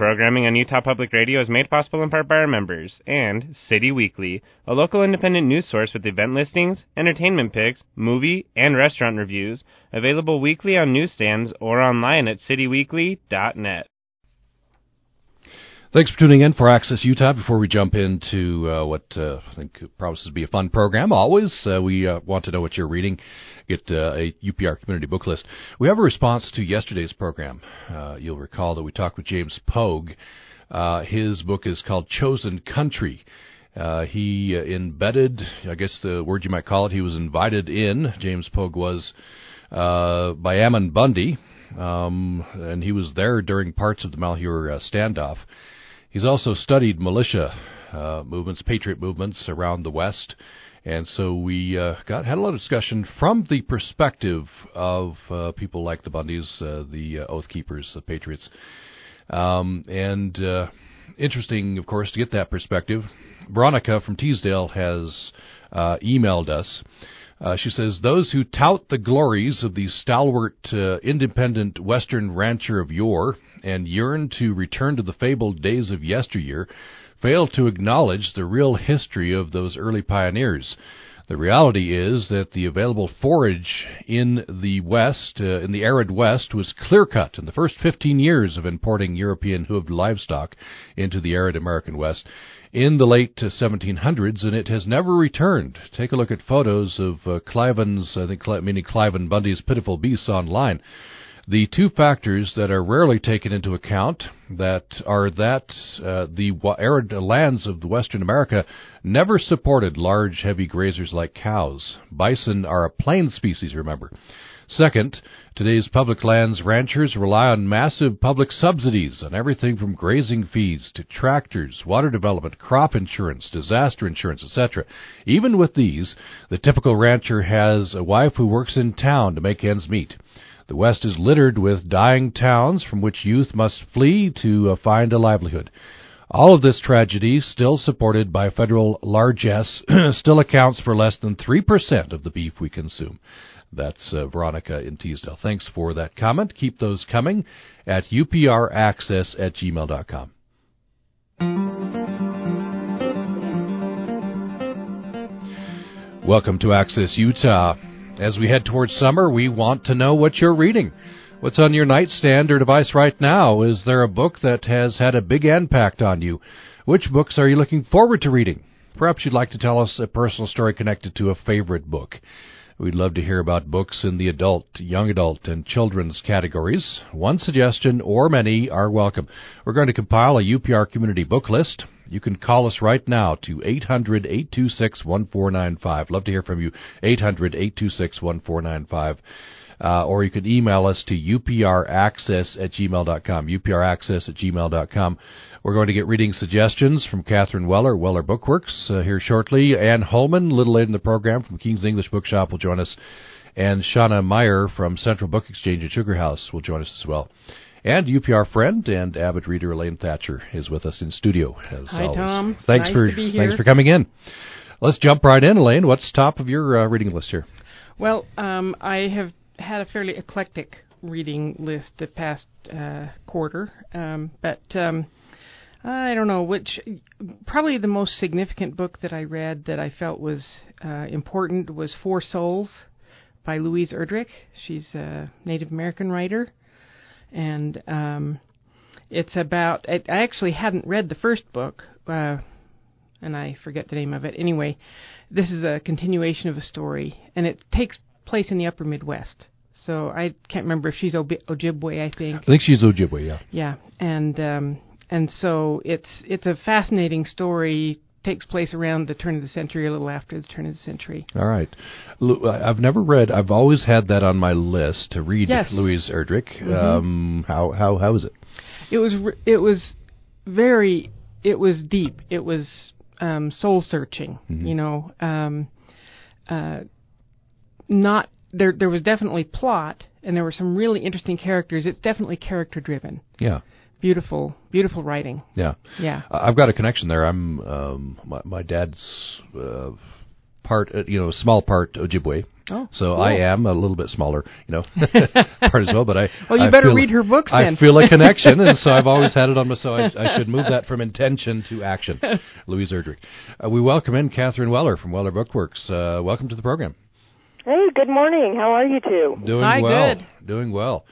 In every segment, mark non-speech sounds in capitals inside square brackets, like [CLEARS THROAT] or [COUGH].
Programming on Utah Public Radio is made possible in part by our members and City Weekly, a local independent news source with event listings, entertainment picks, movie, and restaurant reviews, available weekly on newsstands or online at cityweekly.net. Thanks for tuning in for Access Utah. Before we jump into uh, what uh, I think promises to be a fun program, always uh, we uh, want to know what you're reading. Get uh, a UPR community book list. We have a response to yesterday's program. Uh, you'll recall that we talked with James Pogue. his book is called Chosen Country. he embedded, I guess the word you might call it, he was invited in. James Pogue was by Ammon Bundy, um, and he was there during parts of the Malheur standoff. He's also studied militia uh, movements, patriot movements around the West, and so we uh, got had a lot of discussion from the perspective of uh, people like the Bundys, uh, the uh, Oath Keepers, the Patriots, um, and uh, interesting, of course, to get that perspective. Veronica from Teasdale has emailed us. Uh, she says, Those who tout the glories of the stalwart, uh, independent Western rancher of yore and yearn to return to the fabled days of yesteryear fail to acknowledge the real history of those early pioneers. The reality is that the available forage in the West, uh, in the arid West, was clear cut in the first 15 years of importing European hooved livestock into the arid American West in the late 1700s, and it has never returned. Take a look at photos of uh, Cliven's, I think, meaning Cliven Bundy's pitiful beasts online. The two factors that are rarely taken into account that are that uh, the arid lands of Western America never supported large, heavy grazers like cows. Bison are a plain species, remember. Second, today's public lands ranchers rely on massive public subsidies on everything from grazing fees to tractors, water development, crop insurance, disaster insurance, etc. Even with these, the typical rancher has a wife who works in town to make ends meet. The West is littered with dying towns from which youth must flee to uh, find a livelihood. All of this tragedy, still supported by federal largesse, [CLEARS THROAT] still accounts for less than 3% of the beef we consume. That's uh, Veronica in Teasdale. Thanks for that comment. Keep those coming at upraccess at gmail.com. Welcome to Access Utah. As we head towards summer, we want to know what you're reading. What's on your nightstand or device right now? Is there a book that has had a big impact on you? Which books are you looking forward to reading? Perhaps you'd like to tell us a personal story connected to a favorite book. We'd love to hear about books in the adult, young adult, and children's categories. One suggestion or many are welcome. We're going to compile a UPR community book list. You can call us right now to 800 826 1495. Love to hear from you. 800 826 1495. Uh, or you can email us to upraccess at gmail.com. upraccess at gmail.com. We're going to get reading suggestions from Catherine Weller, Weller Bookworks, uh, here shortly. Ann Holman, a little late in the program from King's English Bookshop, will join us. And Shauna Meyer from Central Book Exchange at Sugar House will join us as well. And UPR friend and avid reader Elaine Thatcher is with us in studio as Hi, always. Tom. Thanks nice for thanks for coming in. Let's jump right in, Elaine. What's top of your uh, reading list here? Well, um, I have had a fairly eclectic reading list the past uh, quarter, um, but um, I don't know which. Probably the most significant book that I read that I felt was uh, important was Four Souls by Louise Erdrich. She's a Native American writer, and um, it's about. I actually hadn't read the first book, uh, and I forget the name of it. Anyway, this is a continuation of a story, and it takes place in the Upper Midwest. So I can't remember if she's Ojibwe. I think. I think she's Ojibwe. Yeah. Yeah, and um, and so it's it's a fascinating story takes place around the turn of the century, a little after the turn of the century. All right. I've never read. I've always had that on my list to read. Yes. Louise Erdrich. Mm-hmm. Um, how how how is it? It was it was very it was deep. It was um, soul searching. Mm-hmm. You know, um, uh, not there. There was definitely plot, and there were some really interesting characters. It's definitely character driven. Yeah beautiful, beautiful writing. Yeah, yeah. I've got a connection there. I'm um, my, my dad's uh, part, uh, you know, small part Ojibwe, Oh, so cool. I am a little bit smaller, you know, [LAUGHS] part as well. But I Well, you I better read her books I then. feel a connection, and so I've always [LAUGHS] had it on my. So I, I should move that from intention to action. [LAUGHS] Louise Erdrich. Uh, we welcome in Catherine Weller from Weller Bookworks. Uh, welcome to the program. Hey, good morning. How are you two? Doing Hi, well. good. Doing well.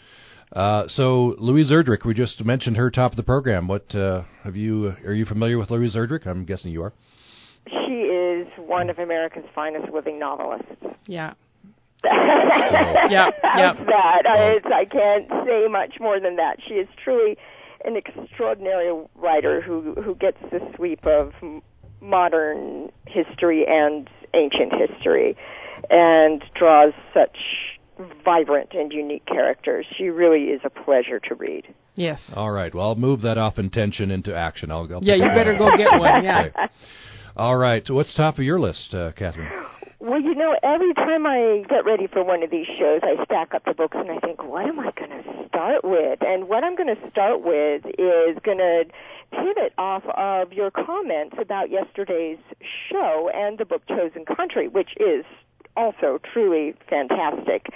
Uh, so Louise Erdrich, we just mentioned her top of the program. What uh, have you? Are you familiar with Louise Erdrich? I'm guessing you are. She is one of America's finest living novelists. Yeah. [LAUGHS] yeah, yeah. that. I, it's, I can't say much more than that. She is truly an extraordinary writer who who gets the sweep of m- modern history and ancient history, and draws such vibrant and unique characters. She really is a pleasure to read. Yes. All right. Well, I'll move that off intention into action. I'll go. Yeah, you better go get one. [LAUGHS] Yeah. Okay. All right. So what's top of your list, uh, Catherine? Well, you know, every time I get ready for one of these shows, I stack up the books and I think, what am I going to start with? And what I'm going to start with is going to pivot off of your comments about yesterday's show and the book Chosen Country, which is also truly fantastic.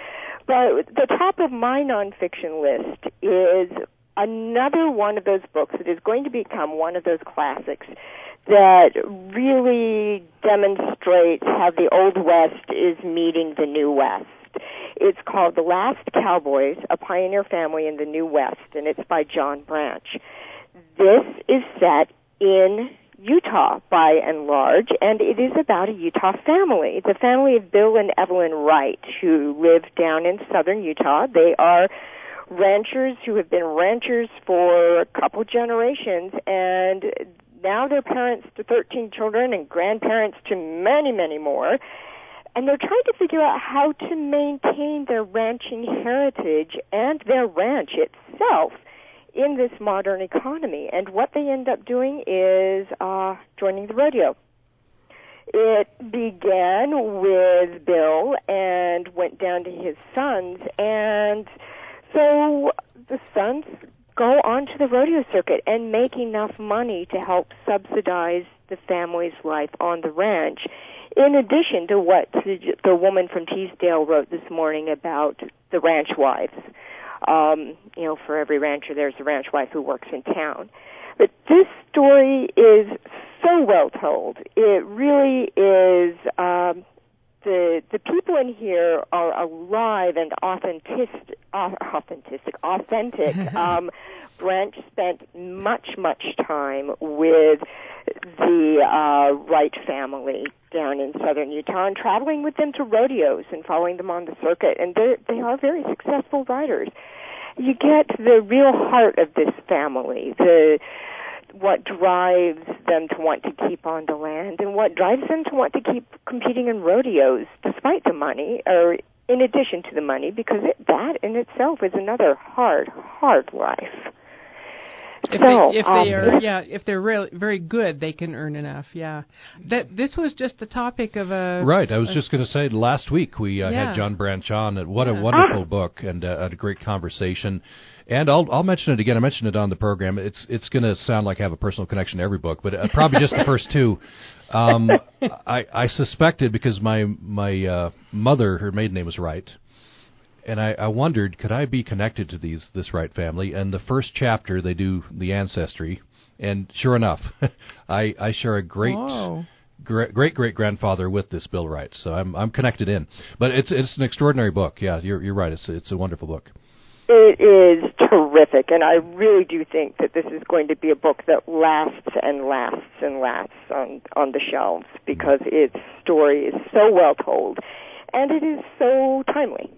But the top of my nonfiction list is another one of those books that is going to become one of those classics that really demonstrates how the Old West is meeting the New West. It's called The Last Cowboys, A Pioneer Family in the New West, and it's by John Branch. This is set in Utah by and large, and it is about a Utah family. The family of Bill and Evelyn Wright, who live down in southern Utah. They are ranchers who have been ranchers for a couple generations, and now they're parents to 13 children and grandparents to many, many more. And they're trying to figure out how to maintain their ranching heritage and their ranch itself in this modern economy. And what they end up doing is uh, joining the rodeo. It began with Bill and went down to his sons, and so the sons go onto the rodeo circuit and make enough money to help subsidize the family's life on the ranch. In addition to what the, the woman from Teasdale wrote this morning about the ranch wives. Um, you know, for every rancher, there's a ranch wife who works in town. But this story is so well told. It really is. Um, the the people in here are alive and authentic, au- authentic, authentic. um, Branch spent much much time with the uh, Wright family down in southern Utah and traveling with them to rodeos and following them on the circuit. And they they are very successful riders. You get the real heart of this family. The what drives them to want to keep on the land and what drives them to want to keep competing in rodeos despite the money or in addition to the money because it, that in itself is another hard hard life If so they, if um, they are, yeah, if they're really very good, they can earn enough. Yeah, that this was just the topic of a Right. I was a- just going to say last week we uh, Yeah. had John Branch on. and What a Yeah. wonderful book and uh, a great conversation. And I'll I'll mention it again. I mentioned it on the program. It's it's going to sound like I have a personal connection to every book, but uh, probably just the first two. Um, [LAUGHS] I I suspected because my my uh, mother, her maiden name was Wright, and I, I wondered could I be connected to these this Wright family. And the first chapter they do the ancestry, and sure enough, [LAUGHS] I I share a great great great great grandfather with this Bill Wright. So I'm I'm connected in. But it's it's an extraordinary book. Yeah, you're you're right. It's it's a wonderful book. It is terrific, and I really do think that this is going to be a book that lasts and lasts and lasts on on the shelves because mm-hmm. its story is so well told, and it is so timely.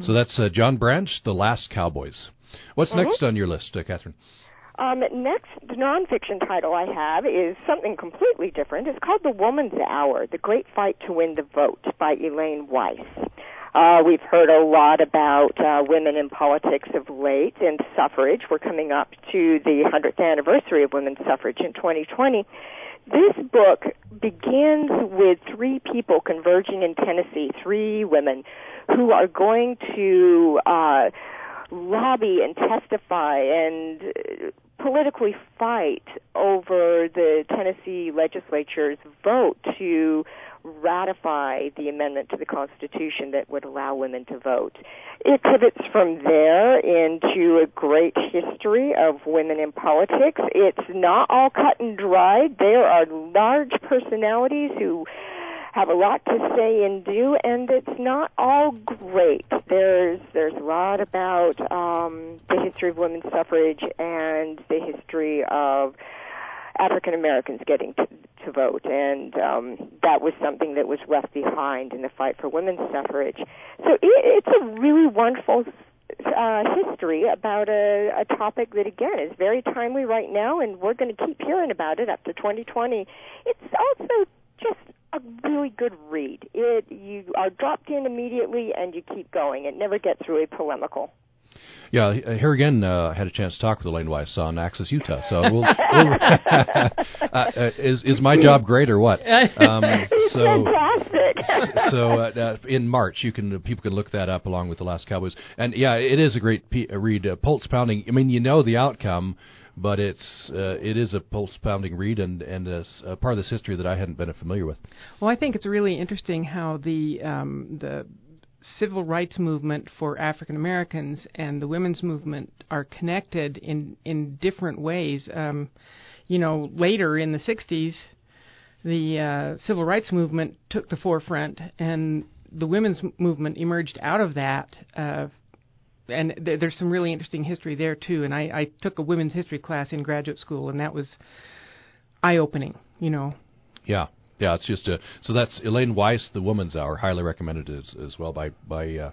So that's uh, John Branch, The Last Cowboys. What's next on your list, uh, Catherine? Um, next, the nonfiction title I have is something completely different. It's called The Woman's Hour: The Great Fight to Win the Vote by Elaine Weiss. Uh, we've heard a lot about uh, women in politics of late and suffrage. We're coming up to the 100th anniversary of women's suffrage in 2020. This book begins with three people converging in Tennessee, three women who are going to uh, lobby and testify and uh, politically fight over the Tennessee legislature's vote to ratify the amendment to the Constitution that would allow women to vote. It pivots from there into a great history of women in politics. It's not all cut and dried. There are large personalities who have a lot to say and do, and it's not all great. There's there's a lot about um, the history of women's suffrage and the history of African Americans getting to, to vote, and um, that was something that was left behind in the fight for women's suffrage. So it, it's a really wonderful uh, history about a, a topic that again is very timely right now, and we're going to keep hearing about it up to 2020. It's also just a really good read. It you are dropped in immediately and you keep going. It never gets really polemical. Yeah, here again, uh, I had a chance to talk with Elaine Weiss on Access Utah. So, we'll, we'll [LAUGHS] uh, uh, is is my job great or what? Um, [LAUGHS] so, fantastic. so, uh, uh, in March, you can people can look that up along with the Last Cowboys, and yeah, it is a great pe- read. Uh, pulse pounding. I mean, you know the outcome but it's uh, it is a pulse pounding read and and a, a, part of this history that I hadn't been familiar with. Well, I think it's really interesting how the um, the civil rights movement for African Americans and the women's movement are connected in in different ways. Um, you know, later in the '60s, the uh, civil rights movement took the forefront, and the women's movement emerged out of that. Uh, and th- there's some really interesting history there too. And I, I took a women's history class in graduate school, and that was eye opening. You know. Yeah. Yeah, it's just a so that's Elaine Weiss, the Woman's Hour, highly recommended as, as well by by uh,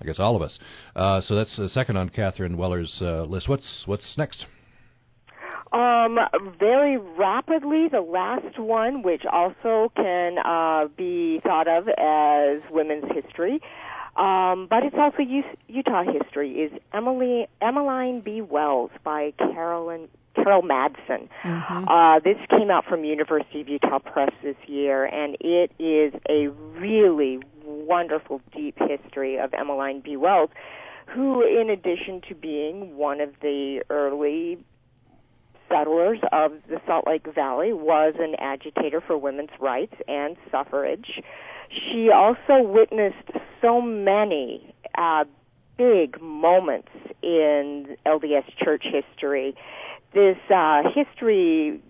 I guess all of us. Uh, so that's a second on Catherine Weller's uh, list. What's what's next? Um, very rapidly, the last one, which also can uh, be thought of as women's history, um, but it's also Utah history, is Emily Emmeline B. Wells by Carolyn Carol Madsen. Mm-hmm. Uh, this came out from University of Utah Press this year, and it is a really wonderful, deep history of Emmeline B. Wells, who, in addition to being one of the early settlers of the Salt Lake Valley, was an agitator for women's rights and suffrage. She also witnessed so many uh, big moments in LDS church history this uh, history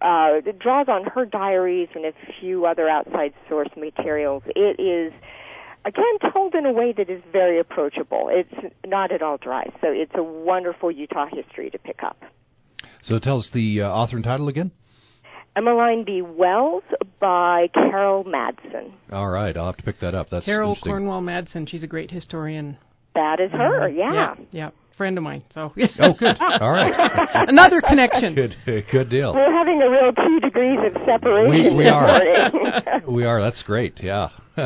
uh, draws on her diaries and a few other outside source materials. It is again told in a way that is very approachable. It's not at all dry, so it's a wonderful Utah history to pick up. So tell us the uh, author and title again. Emmeline B. Wells by Carol Madsen. All right, I'll have to pick that up. That's Carol Cornwell Madsen. She's a great historian. That is her. Mm-hmm. Yeah. Yeah. yeah friend of mine. So oh, good. All right, [LAUGHS] another connection. Good, good deal. We're having a real two degrees of separation. We, we are. [LAUGHS] we are. That's great. Yeah. [LAUGHS]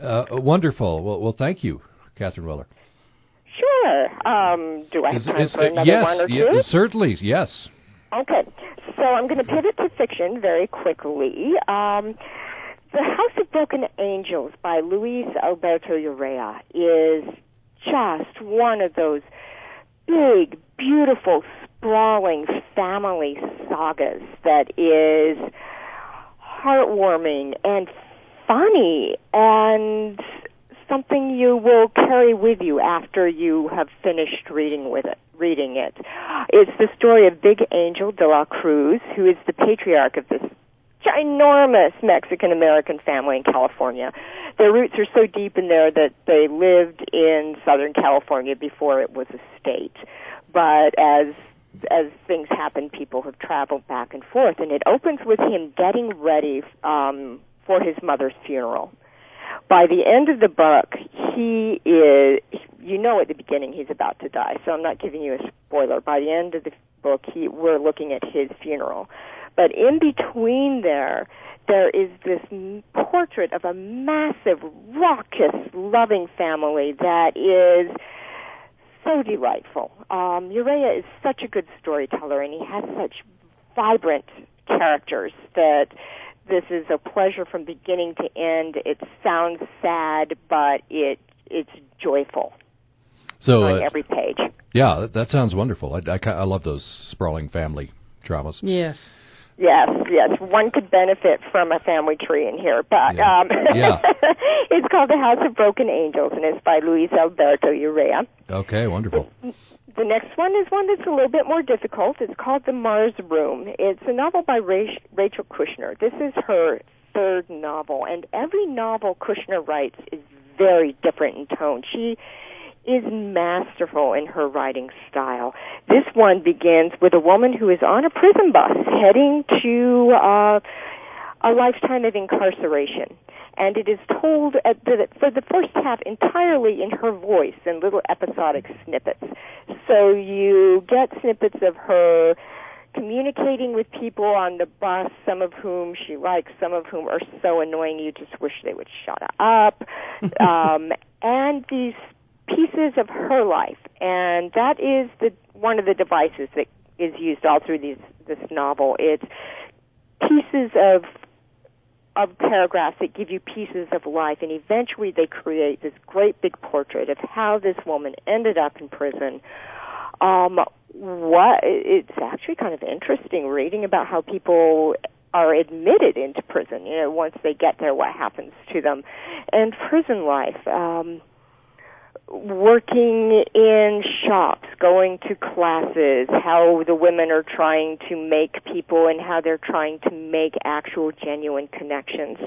uh, wonderful. Well, well, thank you, Catherine Weller. Sure. Um, do I have time is, for another yes, one or two? Yes, certainly. Yes. Okay. So I'm going to pivot to fiction very quickly. Um, the House of Broken Angels by Luis Alberto Urrea is just one of those big, beautiful, sprawling family sagas that is heartwarming and funny and something you will carry with you after you have finished reading with it reading it. It's the story of Big Angel de la Cruz, who is the patriarch of this ginormous Mexican American family in California. Their roots are so deep in there that they lived in Southern California before it was a state. But as as things happen, people have traveled back and forth, and it opens with him getting ready um, for his mother's funeral. By the end of the book, he is, you know at the beginning he's about to die, so I'm not giving you a spoiler. By the end of the book, he, we're looking at his funeral. But in between there, there is this portrait of a massive, raucous, loving family that is so delightful. Um, Urrea is such a good storyteller, and he has such vibrant characters that this is a pleasure from beginning to end. It sounds sad, but it it's joyful. So on uh, every page. Yeah, that, that sounds wonderful. I, I, I love those sprawling family dramas. Yes. Yes, yes. One could benefit from a family tree in here, but Yeah. um, [LAUGHS] Yeah. it's called The House of Broken Angels, and it's by Luis Alberto Urrea. Okay, wonderful. The next one is one that's a little bit more difficult. It's called The Mars Room. It's a novel by Rachel Kushner. This is her third novel, and every novel Kushner writes is very different in tone. She is masterful in her writing style. This one begins with a woman who is on a prison bus heading to uh, a lifetime of incarceration. And it is told at the, for the first half entirely in her voice in little episodic snippets. So you get snippets of her communicating with people on the bus, some of whom she likes, some of whom are so annoying you just wish they would shut up. [LAUGHS] um, and these pieces of her life, and that is the one of the devices that is used all through these this novel. It's pieces of of paragraphs that give you pieces of life, and eventually they create this great big portrait of how this woman ended up in prison. Um, what it's actually kind of interesting reading about how people are admitted into prison. You know, once they get there, what happens to them, and prison life. Um, working in shops, going to classes, how the women are trying to make people and how they're trying to make actual genuine connections.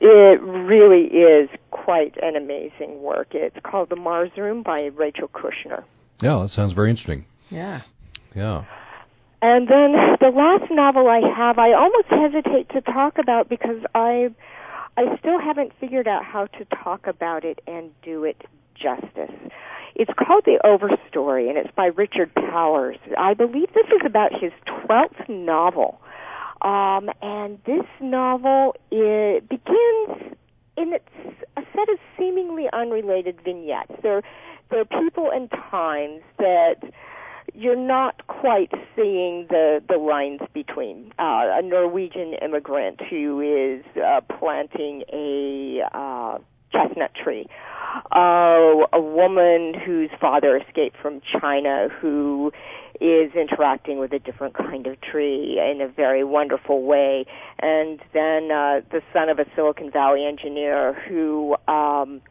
It really is quite an amazing work. It's called The Mars Room by Rachel Kushner. Yeah, that sounds very interesting. Yeah. Yeah. And then the last novel I have, I almost hesitate to talk about because I, I still haven't figured out how to talk about it and do it justice. It's called The Overstory, and it's by Richard Powers. I believe this is about his twelfth novel. Um, and this novel it begins in its, a set of seemingly unrelated vignettes. There, there are people and times that you're not quite seeing the the lines between uh, a Norwegian immigrant who is uh, planting a uh, chestnut tree, uh, a woman whose father escaped from China who is interacting with a different kind of tree in a very wonderful way, and then uh, the son of a Silicon Valley engineer who. Um,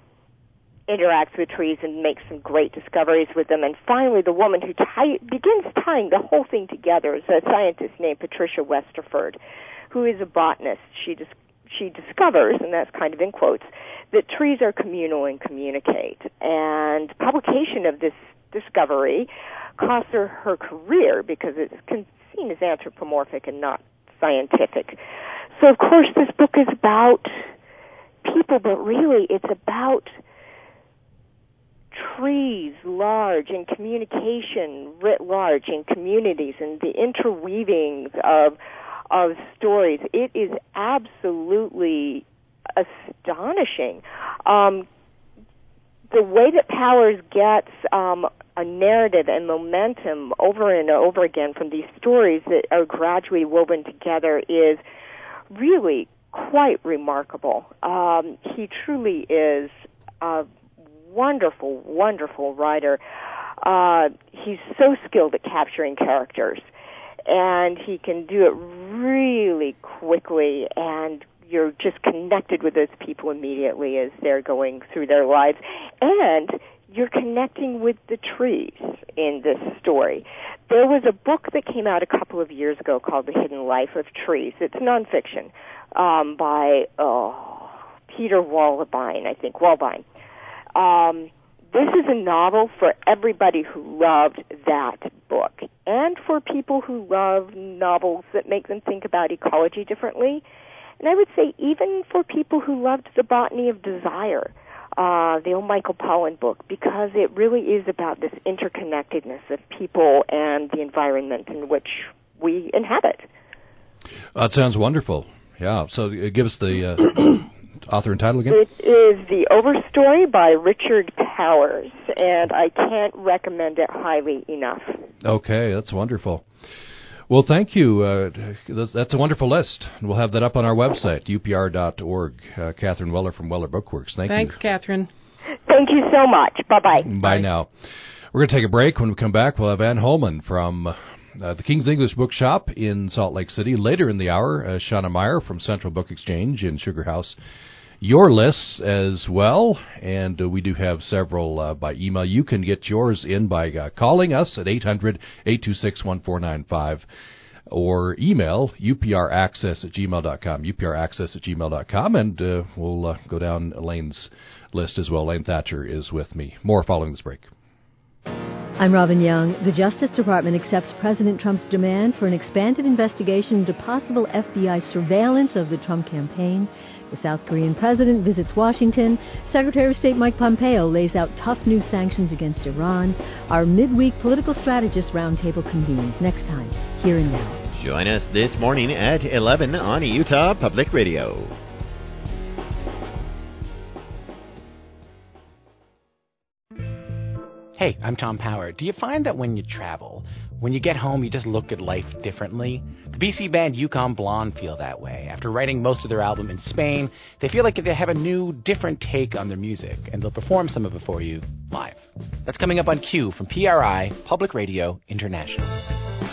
interacts with trees and makes some great discoveries with them. And finally, the woman who tie, begins tying the whole thing together is a scientist named Patricia Westerford, who is a botanist. She dis- she discovers, and that's kind of in quotes, that trees are communal and communicate. And publication of this discovery cost her her career because it's seen as anthropomorphic and not scientific. So, of course, this book is about people, but really it's about trees large and communication writ large in communities and the interweavings of of stories. It is absolutely astonishing. Um, the way that Powers gets um, a narrative and momentum over and over again from these stories that are gradually woven together is really quite remarkable. Um, he truly is a wonderful, wonderful writer. Uh, he's so skilled at capturing characters, and he can do it really quickly, and you're just connected with those people immediately as they're going through their lives, and you're connecting with the trees in this story. There was a book that came out a couple of years ago called The Hidden Life of Trees. It's nonfiction um, by oh, Peter Wohlleben, I think Wohlleben. Um, this is a novel for everybody who loved that book, and for people who love novels that make them think about ecology differently. And I would say even for people who loved The Botany of Desire, uh, the old Michael Pollan book, because it really is about this interconnectedness of people and the environment in which we inhabit. That sounds wonderful. Yeah. So uh, give us the uh, [CLEARS THROAT] author and title again. It is The Overstory by Richard Powers, and I can't recommend it highly enough. Okay, that's wonderful. Well, thank you. Uh, that's, that's a wonderful list. We'll have that up on our website, upr.org. Uh, Catherine Weller from Weller Bookworks. Thank Thanks, you. Thanks, Catherine. Thank you so much. Bye bye. Bye now. We're going to take a break. When we come back, we'll have Ann Holman from Uh, the King's English Bookshop in Salt Lake City. Later in the hour, uh, Shauna Meyer from Central Book Exchange in Sugar House. Your lists as well, and uh, we do have several uh, by email. You can get yours in by uh, calling us at 800 826 1495 or email upraccess at gmail.com, upraccess at gmail.com, and uh, we'll uh, go down Elaine's list as well. Elaine Thatcher is with me. More following this break. I'm Robin Young. The Justice Department accepts President Trump's demand for an expanded investigation into possible FBI surveillance of the Trump campaign. The South Korean president visits Washington. Secretary of State Mike Pompeo lays out tough new sanctions against Iran. Our midweek political strategist roundtable convenes next time, here and now. Join us this morning at 11 on Utah Public Radio. Hey, I'm Tom Power. Do you find that when you travel, when you get home, you just look at life differently? The BC band Yukon Blonde feel that way. After writing most of their album in Spain, they feel like they have a new, different take on their music, and they'll perform some of it for you live. That's coming up on Q from PRI, Public Radio International.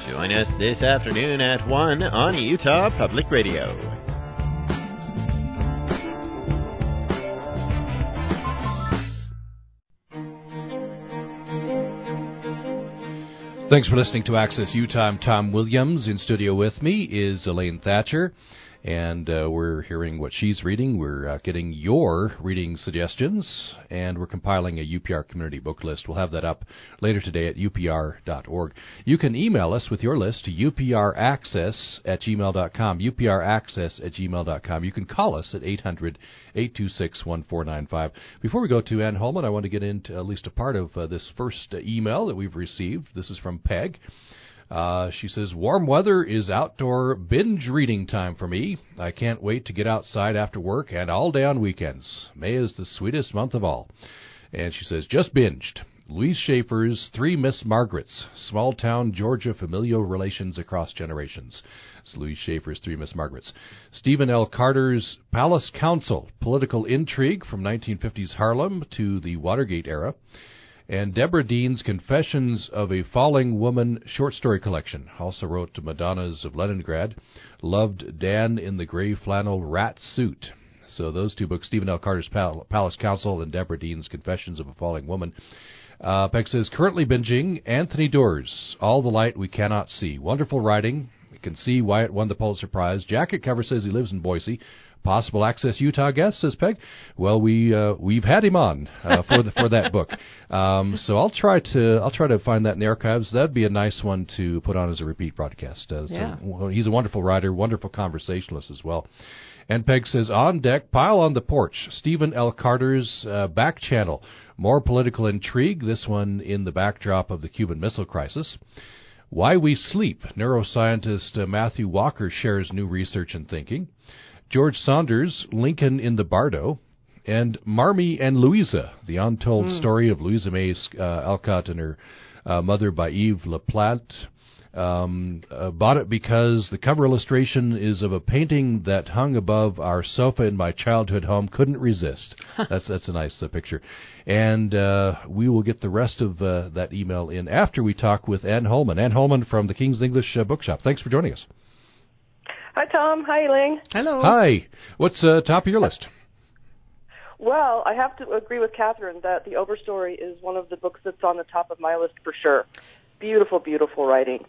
Join us this afternoon at 1 on Utah Public Radio. Thanks for listening to Access Utah. I'm Tom Williams. In studio with me is Elaine Thatcher and uh, we're hearing what she's reading. We're uh, getting your reading suggestions, and we're compiling a UPR community book list. We'll have that up later today at upr.org. You can email us with your list to upraccess at gmail.com, upraccess at gmail.com. You can call us at 800 826 1495. Before we go to Ann Holman, I want to get into at least a part of uh, this first email that we've received. This is from Peg. Uh, she says, Warm weather is outdoor binge reading time for me. I can't wait to get outside after work and all day on weekends. May is the sweetest month of all. And she says, Just binged. Louise Shaffer's Three Miss Margarets, Small Town Georgia Familial Relations Across Generations. It's Louise Shaffer's Three Miss Margarets. Stephen L. Carter's Palace Council, Political Intrigue from 1950s Harlem to the Watergate era and Deborah Dean's Confessions of a Falling Woman short story collection. Also wrote Madonnas of Leningrad, loved Dan in the gray flannel rat suit. So those two books, Stephen L. Carter's Pal- Palace Council and Deborah Dean's Confessions of a Falling Woman. Uh, Peg says, currently binging Anthony Doerr's All the Light We Cannot See. Wonderful writing. Can see why it won the Pulitzer Prize. Jacket cover says he lives in Boise possible Access Utah guest, says Peg. Well, we uh, we've had him on uh, for the, for that [LAUGHS] book, um, so I'll try to I'll try to find that in the archives. That'd be a nice one to put on as a repeat broadcast. Uh, yeah. well, he's a wonderful writer, wonderful conversationalist as well. And Peg says, on deck, pile on the porch. Stephen L. Carter's uh, back channel. More political intrigue, this one in the backdrop of the Cuban Missile Crisis. Why We Sleep. Neuroscientist uh, Matthew Walker shares new research and thinking. George Saunders, Lincoln in the Bardo, and Marmee and Louisa, the untold mm. story of Louisa May uh, Alcott and her uh, mother by Eve LaPlante. Um, uh, bought it because the cover illustration is of a painting that hung above our sofa in my childhood home. Couldn't resist. [LAUGHS] that's that's a nice uh, picture, and uh, we will get the rest of uh, that email in after we talk with Ann Holman. Ann Holman from the King's English uh, Bookshop. Thanks for joining us. Hi, Tom. Hi, Ling. Hello. Hi. What's uh, top of your list? Well, I have to agree with Catherine that The Overstory is one of the books that's on the top of my list for sure. Beautiful, beautiful writing.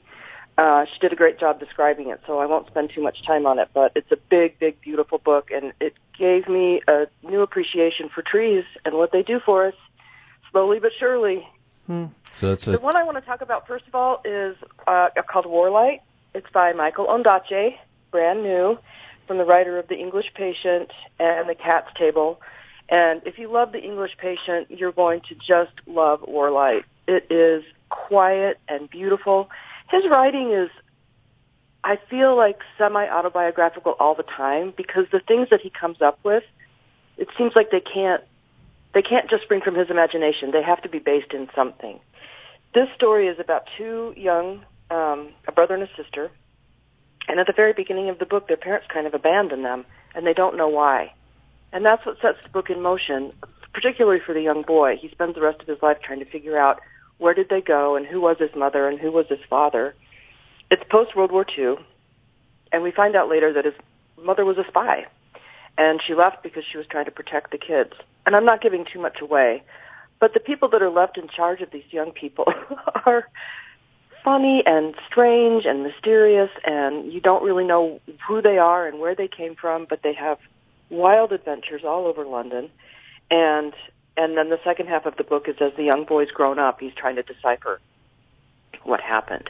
Uh, she did a great job describing it, so I won't spend too much time on it, but it's a big, big, beautiful book, and it gave me a new appreciation for trees and what they do for us, slowly but surely. Hmm. So that's a... The one I want to talk about, first of all, is uh, called Warlight. It's by Michael Ondaatje brand new from the writer of The English Patient and The Cat's Table. And if you love The English Patient, you're going to just love Warlight. It is quiet and beautiful. His writing is, I feel like semi-autobiographical all the time because the things that he comes up with, it seems like they can't, they can't just spring from his imagination. They have to be based in something. This story is about two young, um, a brother and a sister, and at the very beginning of the book, their parents kind of abandon them, and they don't know why. And that's what sets the book in motion, particularly for the young boy. He spends the rest of his life trying to figure out where did they go and who was his mother and who was his father. it's post World War II, and we find out later that his mother was a spy, and she left because she was trying to protect the kids. And I'm not giving too much away, but the people that are left in charge of these young people [LAUGHS] are funny and strange and mysterious, and you don't really know who they are and where they came from, but they have wild adventures all over London. And and then the second half of the book is as the young boy's grown up, he's trying to decipher what happened.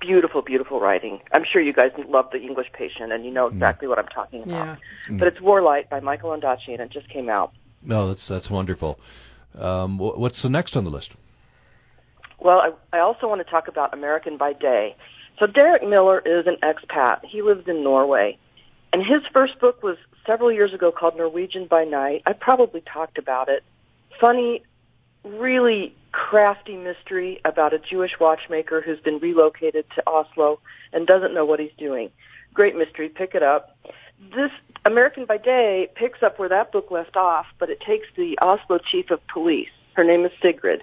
Beautiful, beautiful writing. I'm sure you guys love The English Patient, and you know exactly what I'm talking about. Yeah. But it's Warlight by Michael Ondaatje, and it just came out. No, that's that's wonderful. Um, what's the next on the list? Well, I, I also want to talk about American by Day. So Derek Miller is an expat. He lives in Norway. And his first book was several years ago called Norwegian by Night. I probably talked about it. Funny, really crafty mystery about a Jewish watchmaker who's been relocated to Oslo and doesn't know what he's doing. Great mystery. Pick it up. This American by Day picks up where that book left off, but it takes the Oslo chief of police. Her name is Sigrid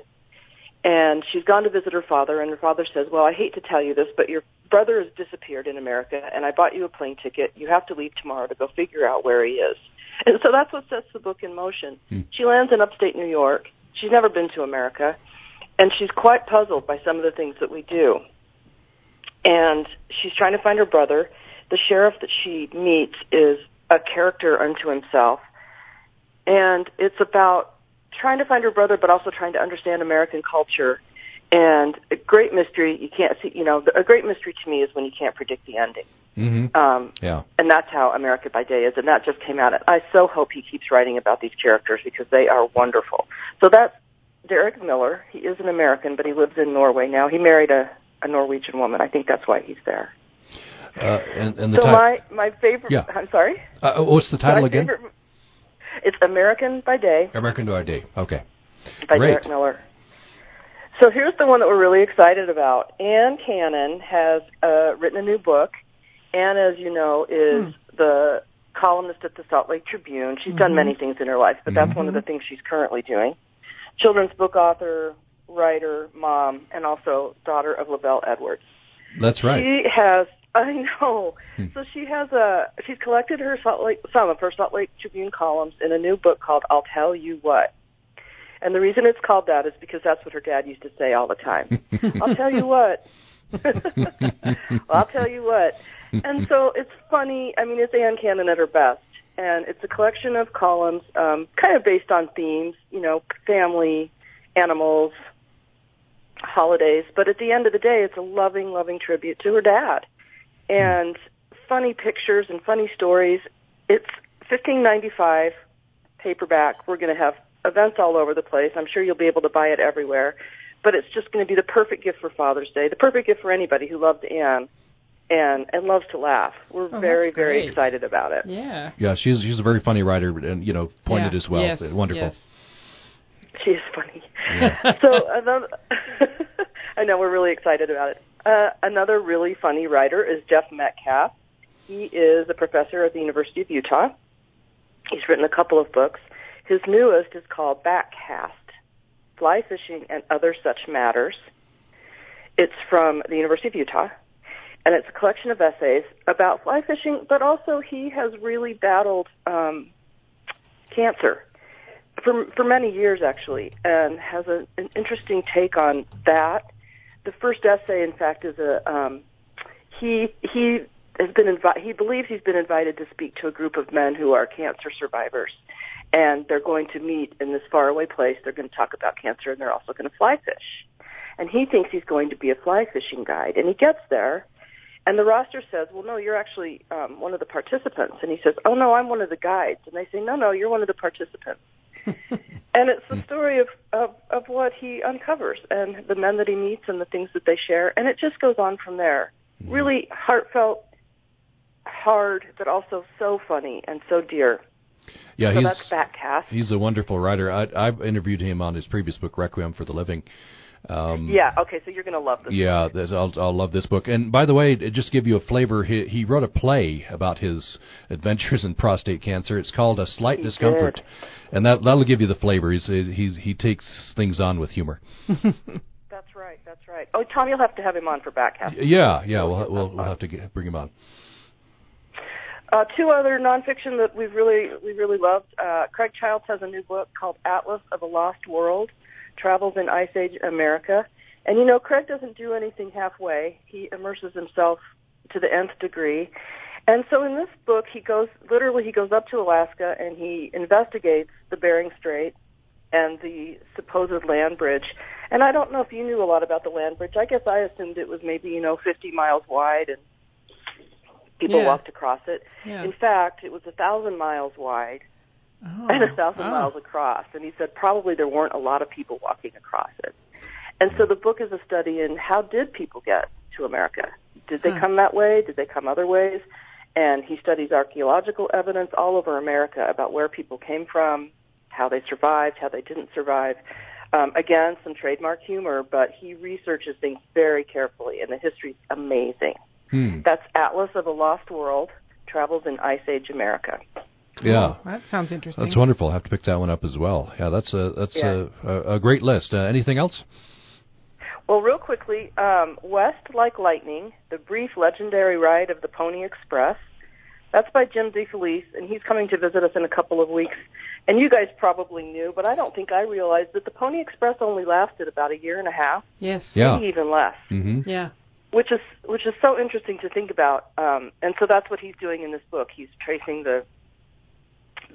and she's gone to visit her father and her father says well i hate to tell you this but your brother has disappeared in america and i bought you a plane ticket. You have to leave tomorrow to go figure out where he is. And so that's what sets the book in motion. Hmm. she lands in upstate new york. She's never been to america and she's quite puzzled by some of the things that we do. And she's trying to find her brother. The sheriff that she meets is a character unto himself. And it's about trying to find her brother, but also trying to understand American culture. And a great mystery, you can't see, you know, a great mystery to me is when you can't predict the ending. Mm-hmm. Um, Yeah. and that's how America by Day is, and that just came out. I so hope he keeps writing about these characters because they are wonderful. So that's Derek Miller. He is an American, but he lives in Norway now. He married a, a Norwegian woman. I think that's why he's there. Uh, and and the so ti- my my favorite. Yeah. I'm sorry. uh, what's the title my again? Favorite, it's American by Day. American to Our Day. Okay. by Great. Derek Miller. So here's the one that we're really excited about. Ann Cannon has uh, written a new book. Ann, as you know, is hmm. the columnist at the Salt Lake Tribune. She's done mm-hmm. many things in her life, but that's one of the mm-hmm. things she's currently doing. Children's book author, writer, mom, and also daughter of LaVell Edwards. That's right. She has, I know. Hmm. So she has a, she's collected her Salt Lake, some of her Salt Lake Tribune columns in a new book called I'll Tell You What. And the reason it's called that is because that's what her dad used to say all the time. [LAUGHS] I'll tell you what. [LAUGHS] well, I'll tell you what. And so it's funny. I mean, it's Ann Cannon at her best. And it's a collection of columns, um, kind of based on themes, you know, family, animals, holidays. But at the end of the day, it's a loving, loving tribute to her dad. Hmm. And funny pictures and funny stories. It's fifteen ninety five paperback. We're going to have events all over the place. I'm sure you'll be able to buy it everywhere. But it's just going to be the perfect gift for Father's Day, the perfect gift for anybody who loves Ann and and loves to laugh. We're Oh, very very excited about it. Yeah. Yeah, she's she's a very funny writer and you know pointed Yeah. as well. Yes. Wonderful. Yes. She is funny. [LAUGHS] so uh, another, [LAUGHS] I know we're really excited about it. Uh, another really funny writer is Jeff Metcalf. He is a professor at the University of Utah. He's written a couple of books. His newest is called Backcast: Fly Fishing and Other Such Matters. It's from the University of Utah, and it's a collection of essays about fly fishing, but also he has really battled um, cancer for for many years actually, and has a, an interesting take on that. The first essay, in fact, is a um, he he has been invi- he believes he's been invited to speak to a group of men who are cancer survivors, and they're going to meet in this faraway place. They're going to talk about cancer, and they're also going to fly fish. And he thinks he's going to be a fly fishing guide, and he gets there. And the roster says, "Well, no, you're actually um, one of the participants." And he says, "Oh no, I'm one of the guides." And they say, "No, no, you're one of the participants." [LAUGHS] and it's the story of, of of what he uncovers and the men that he meets and the things that they share, and it just goes on from there. Mm-hmm. Really heartfelt, hard, but also so funny and so dear. Yeah, so he's that's Backcast. he's a wonderful writer. I, I've interviewed him on his previous book, Requiem for the Living. Um, Yeah. Okay. So you're going to love this. Yeah, there's- I'll, I'll love this book. And by the way, to just give you a flavor, he, he wrote a play about his adventures in prostate cancer. It's called A Slight He Discomfort, did. and that that'll give you the flavor. He's, he's he takes things on with humor. [LAUGHS] That's right. right. That's right. Oh, Tom, you'll have to have him on for back half. Yeah, yeah. We'll we'll, we'll have to get, bring him on. Uh, two other nonfiction that we've really we really loved. Uh, Craig Childs has a new book called Atlas of a Lost World: Travels in Ice Age America. And you know, Craig doesn't do anything halfway. He immerses himself to the nth degree. And so in this book, he goes literally he goes up to Alaska and he investigates the Bering Strait and the supposed land bridge. And I don't know if you knew a lot about the land bridge. I guess I assumed it was maybe you know 50 miles wide and people Yeah. walked across it. Yeah. In fact, it was a thousand miles wide Oh, and a thousand miles across. And he said probably there weren't a lot of people walking across it. And so the book is a study in how did people get to America? Did they Huh. come that way? Did they come other ways? And he studies archaeological evidence all over America about where people came from, how they survived, how they didn't survive. Um, again, some trademark humor, but he researches things very carefully, and the history's amazing. Hmm. That's Atlas of a Lost World, Travels in Ice Age America. Yeah. Oh, that sounds interesting. That's wonderful. I have to pick that one up as well. Yeah, that's a that's Yeah. a, a, a great list. Uh, anything else? Well, real quickly, um, West Like Lightning, the brief legendary ride of the Pony Express. That's by Jim DeFelice, and he's coming to visit us in a couple of weeks. And you guys probably knew, but I don't think I realized that the Pony Express only lasted about a year and a half, Yes. Yeah. maybe even less, Mm-hmm. Yeah. which is which is so interesting to think about. Um, and so that's what he's doing in this book. He's tracing the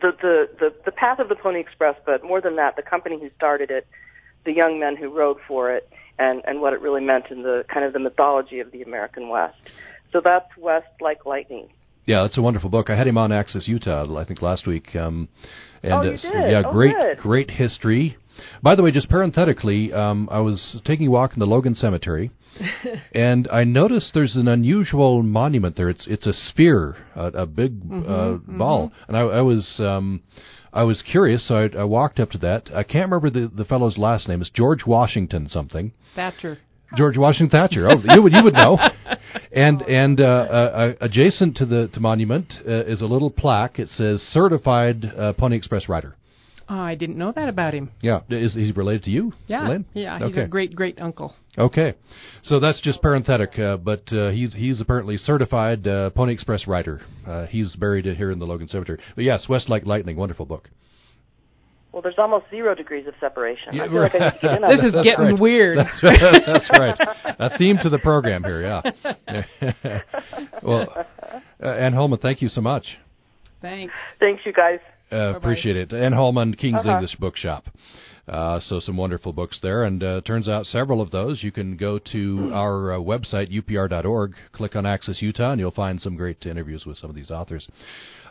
the, the the the path of the Pony Express, but more than that, the company who started it, the young men who rode for it, and and what it really meant in the kind of the mythology of the American West. So that's West like lightning. Yeah, it's a wonderful book. I had him on Access Utah, I think last week. Um, and Oh, you it's- did? yeah, Oh, great, good. great history. By the way, just parenthetically, um, I was taking a walk in the Logan Cemetery, [LAUGHS] and I noticed there's an unusual monument there. It's it's a spear, a, a big uh, ball, and I, I was um, I was curious, so I, I walked up to that. I can't remember the the fellow's last name. It's George Washington something. Thatcher. George Washington Thatcher. Oh, you would you would know. And [LAUGHS] and uh, uh, adjacent to the to monument uh, is a little plaque. It says certified uh, Pony Express rider. Oh, I didn't know that about him. Yeah, is he related to you? Yeah. Elaine? Yeah. He's Okay. a great great uncle. Okay, so that's just parenthetic, uh, but uh, he's he's apparently certified uh, Pony Express rider. Uh, he's buried here in the Logan Cemetery. But yes, West Like Lightning, wonderful book. Well, there's almost zero degrees of separation. Yeah, I feel like I need to get in on This [LAUGHS] this. is That's getting right. weird. That's right. [LAUGHS] That's right. A theme to the program here. Yeah. [LAUGHS] well, uh, Ann Holman, thank you so much. Thanks. Thanks, you guys. Uh, appreciate it. Ann Holman, King's Uh-huh. English Bookshop. Uh, so some wonderful books there, and uh, turns out several of those. You can go to [CLEARS THROAT] our uh, website upr.org, click on Access Utah, and you'll find some great interviews with some of these authors.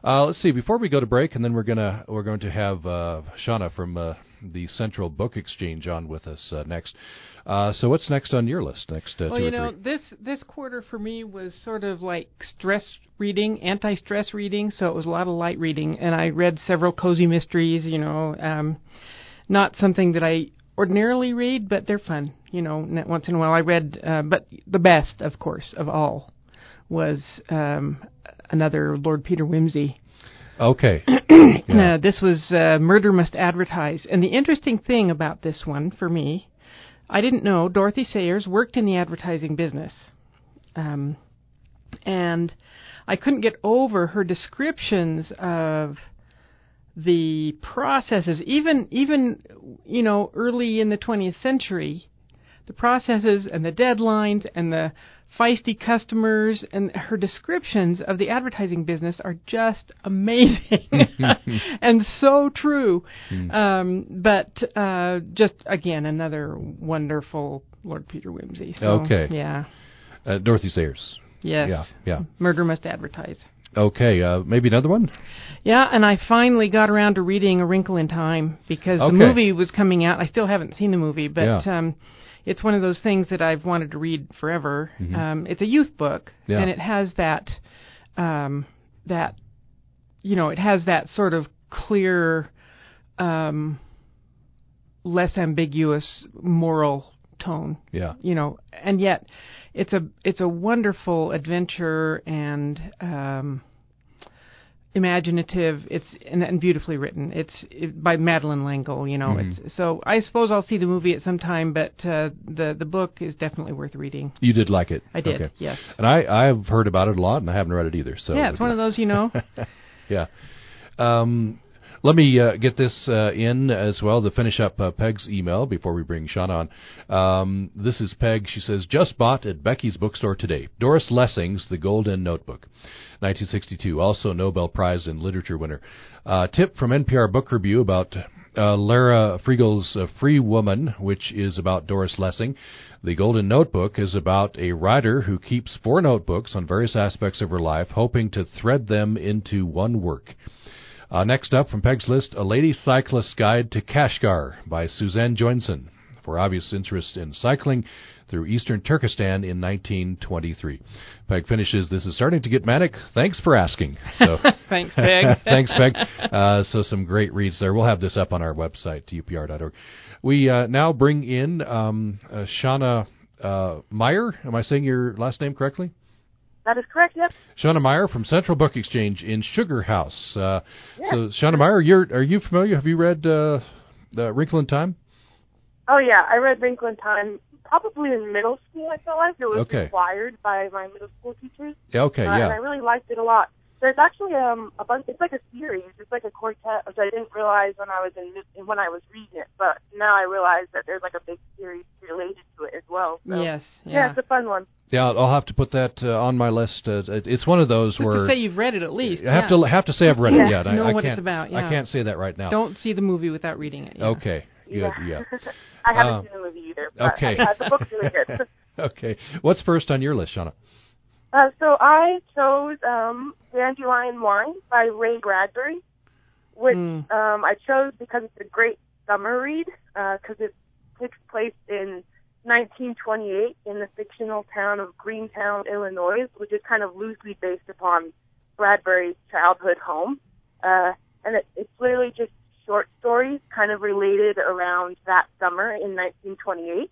Uh, let's see. Before we go to break, and then we're gonna we're going to have uh, Shauna from uh, the Central Book Exchange on with us uh, next. Uh, so what's next on your list? Next uh, well, you know, three. this this quarter for me was sort of like stress reading, anti-stress reading. So it was a lot of light reading, and I read several cozy mysteries. You know, um, not something that I ordinarily read, but they're fun. You know, once in a while I read, uh, but the best, of course, of all was um, another Lord Peter Wimsey. Okay. [CLEARS THROAT] Uh, this was uh, Murder Must Advertise. And the interesting thing about this one for me, I didn't know Dorothy Sayers worked in the advertising business. Um, and I couldn't get over her descriptions of the processes, even even you know early in the 20th century, the processes and the deadlines and the feisty customers and her descriptions of the advertising business are just amazing [LAUGHS] and so true. Um, but uh, just again, another wonderful Lord Peter Wimsey. So, Okay. Yeah. Uh, Dorothy Sayers. Yes. Yeah. Yeah. Murder must advertise. Okay. Uh, maybe another one. Yeah, and I finally got around to reading A Wrinkle in Time because Okay. the movie was coming out. I still haven't seen the movie, but Yeah. um, it's one of those things that I've wanted to read forever. Um, it's a youth book, Mm-hmm. Yeah. and it has that um, that you know it has that sort of clear, um, less ambiguous moral tone Yeah. you know and yet it's a it's a wonderful adventure and um imaginative. It's and, and beautifully written. It's it, by Madeleine L'Engle. You know, Mhm. it's so I suppose I'll see the movie at some time, but uh, the the book is definitely worth reading. You did like it. I did, Okay. yes. And I I've heard about it a lot, and I haven't read it either. So yeah, it's one of those you know. [LAUGHS] yeah. Um, let me uh, get this uh, in as well to finish up uh, Peg's email before we bring Sean on. Um, this is Peg. She says, just bought at Becky's bookstore today. Doris Lessing's The Golden Notebook, 1962, also Nobel Prize in Literature winner. Uh, tip from NPR Book Review about uh, Lara Feigel's uh, Free Woman, which is about Doris Lessing. The Golden Notebook is about a writer who keeps four notebooks on various aspects of her life, hoping to thread them into one work. Uh, next up from Peg's list, A Lady Cyclist's Guide to Kashgar by Suzanne Joinson, for obvious interest in cycling through eastern Turkestan in 1923. Peg finishes, This is starting to get manic. Thanks for asking. So, [LAUGHS] Thanks, Peg. [LAUGHS] Thanks, Peg. Uh, so, some great reads there. We'll have this up on our website, upr.org. We uh, now bring in um, uh, Shauna uh, Meyer. Am I saying your last name correctly? That is correct. Yep. Shauna Meyer from Central Book Exchange in Sugar House. Uh. So, Shauna Meyer, you're are you familiar? Have you read uh, the Wrinkle in Time? Oh yeah, I read Wrinkle in Time probably in middle school. I felt like it was Okay. required by my middle school teachers. Yeah, okay, uh, yeah. And I really liked it a lot. There's actually um a bunch. It's like a series. It's like a quartet, which I didn't realize when I was in when I was reading it. But now I realize that there's like a big series related to it as well. So, Yes, Yeah, yeah. it's a fun one. Yeah, I'll I'll have to put that uh, on my list. Uh, it's one of those Just where to say you've read it at least. I have yeah. to have to say I've read Yeah. it yet. I, know I what can't, it's about. I can't say that right now. Don't see the movie without reading it. Yeah. Okay, good. Yeah. [LAUGHS] I haven't Uh, seen the movie either. But okay. uh, the book's really good. [LAUGHS] okay. What's first on your list, Shauna? Uh, so I chose um, Dandelion Wine by Ray Bradbury, which Mm. um, I chose because it's a great summer read because it takes place in 1928 in the fictional town of Greentown, Illinois, which is kind of loosely based upon Bradbury's childhood home. Uh, and it, it's literally just short stories kind of related around that summer in 1928.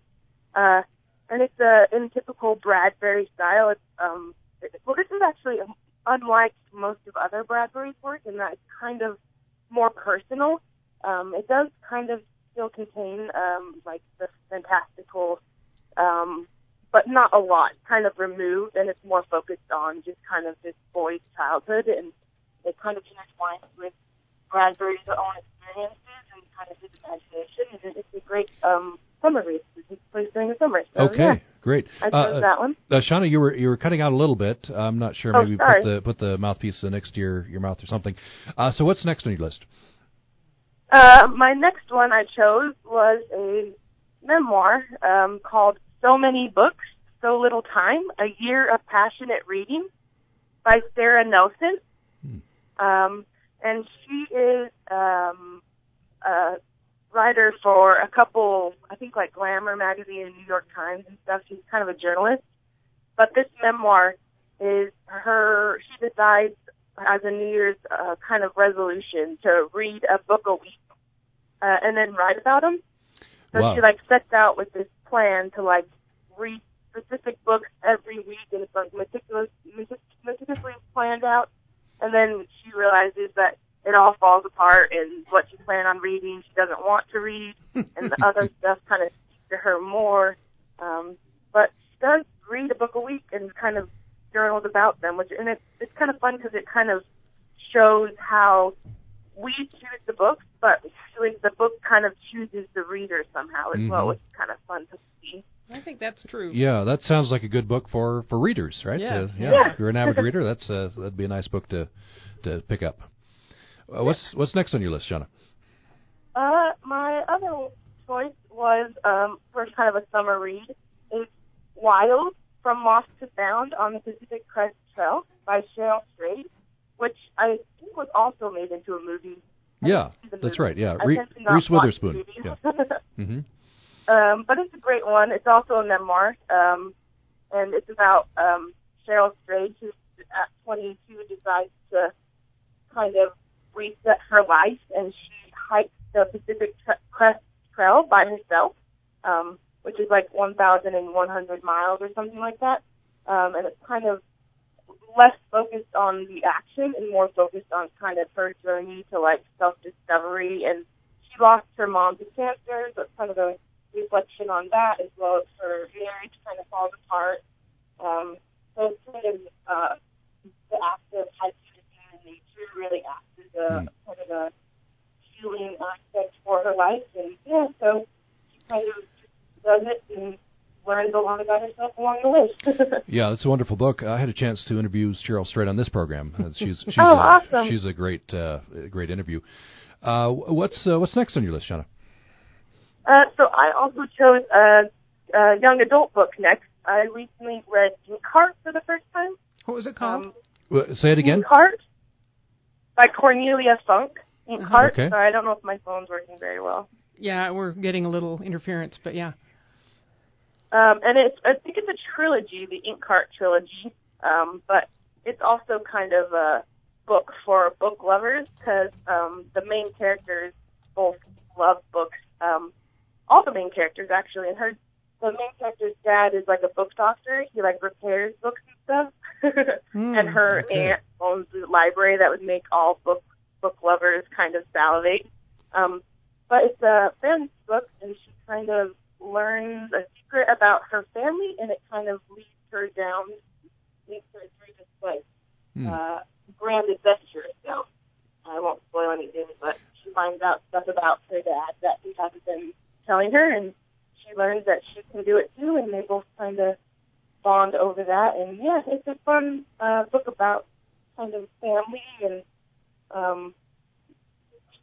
Uh, and it's uh, in typical Bradbury style. It's um, it, well, this is actually unlike most of other Bradbury's work in that it's kind of more personal. Um, it does kind of still contain um, like the fantastical, um, but not a lot. Kind of removed, and it's more focused on just kind of this boy's childhood, and it kind of intertwines with Bradbury's own experiences kind of his imagination. And it's a great um, summer. It takes place during the summer. So, Okay, yeah. great. I chose that one. Uh, Shauna, you were you were cutting out a little bit. I'm not sure. Oh, Maybe sorry. put the put the mouthpiece next to your your mouth or something. Uh, so what's next on your list? Uh, my next one I chose was a memoir um, called So Many Books, So Little Time, A Year of Passionate Reading by Sara Nelson. Um, and she is um, a writer for a couple, I think like Glamour magazine and New York Times and stuff. She's kind of a journalist. But this memoir is her, she decides as a New Year's uh, kind of resolution to read a book a week uh, and then write about them. So Wow. she like sets out with this plan to like read specific books every week, and it's like meticulous, metic- meticulously planned out. And then she realizes that it all falls apart, and what she planned on reading, she doesn't want to read, and the [LAUGHS] other stuff kind of to her more. Um, but she does read a book a week and kind of journals about them, which and it's it's kind of fun because it kind of shows how we choose the books, but actually the book kind of chooses the reader somehow as well, Mhm. which is kind of fun to see. I think that's true. Yeah, that sounds like a good book for for readers, right? Yeah. Uh, Yeah. If you're an avid [LAUGHS] reader, that's uh, that'd be a nice book to to pick up. Uh, what's what's next on your list, Shauna? Uh, my other choice was um, for kind of a summer read is Wild from Lost to Found on the Pacific Crest Trail by Cheryl Strayed, which I think was also made into a movie. I Yeah, didn't see the that's movie. right. Yeah, Re- tend to not Reese Witherspoon. Yeah. [LAUGHS] hmm Um, but it's a great one. It's also a memoir, um, and it's about um, Cheryl Strayed, who at 22 decides to kind of reset her life, and she hikes the Pacific Crest Trail by herself, um, which is like 1,100 miles or something like that. Um, and it's kind of less focused on the action and more focused on kind of her journey to like self discovery. And she lost her mom to cancer, so it's kind of a reflection on that as well as her marriage kind of falls apart. Um, so it's kind of uh, the act of hiking in nature really acts as a Mm. kind of a healing aspect for her life. And yeah, so she kind of just does it and learns a lot about herself along the way. [LAUGHS] Yeah, it's a wonderful book. I had a chance to interview Cheryl Strayed on this program. Uh, [LAUGHS] She's she's Oh, a, awesome. she's a great uh, great interview. Uh, what's uh, what's next on your list, Shauna? Uh, so I also chose a, a young adult book next. I recently read Inkheart for the first time. What was it called? Um, say it again. Inkheart by Cornelia Funke. Inkheart. Okay. Sorry, I don't know if my phone's working very well. yeah, we're getting a little interference, but yeah. Um, and it's I think it's a trilogy, the Inkheart trilogy. Um, but it's also kind of a book for book lovers because um, the main characters both love books. Um, all the main characters actually, and her the main character's dad is like a book doctor. He like repairs books and stuff. Mm, and her okay. aunt owns the library that would make all book book lovers kind of salivate. Um, but it's a fantasy book, and she kind of learns a secret about her family, and it kind of leads her down, leads her through this like Hmm. uh, grand adventure. So I won't spoil anything, but she finds out stuff about her dad that he hasn't been telling her, and she learns that she can do it too, and they both kind of bond over that. And yeah, it's a fun uh, book about kind of family and um,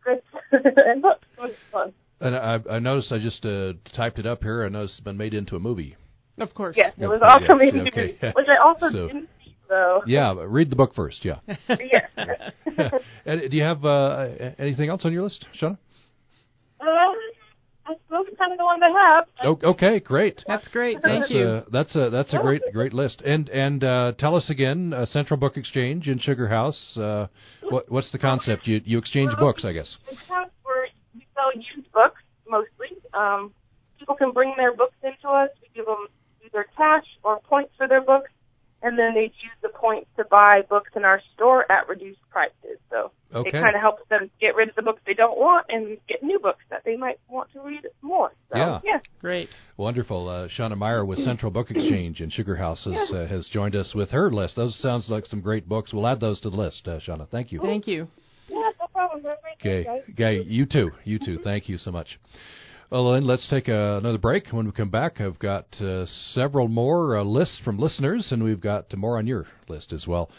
scripts [LAUGHS] and books. It was fun. And I, I noticed I just uh, typed it up here. I noticed it's been made into a movie. Of course. Yes, it was Okay, also yes, made okay. which I also So- didn't. So Yeah, but read the book first. Yeah. [LAUGHS] yes. [LAUGHS] and do you have uh, anything else on your list, Shauna? Um, I suppose it's kind of the one I have. Oh, okay, great. That's great. Thank that's you. A, that's a that's a great great list. And and uh, tell us again, uh, Central Book Exchange in Sugar House. Uh, what what's the concept? You you exchange books, I guess. Where we sell used books mostly. Um, people can bring their books into us. We give them either cash or points for their books, and then they use the points to buy books in our store at reduced prices. So Okay. it kind of helps them get rid of the books they don't want and get new books that they might want to read more. So, Yeah. yeah. Great. Wonderful. Uh, Shauna Meyer with Central Book Exchange in Sugar House has, uh, has joined us with her list. Those sounds like some great books. We'll add those to the list, uh, Shauna. Thank you. Thank you. Yeah, no problem. Have a great day, Okay, okay, you too, you too. Thank you so much. Well, then let's take uh, another break. When we come back, I've got uh, several more uh, lists from listeners, and we've got more on your list as well.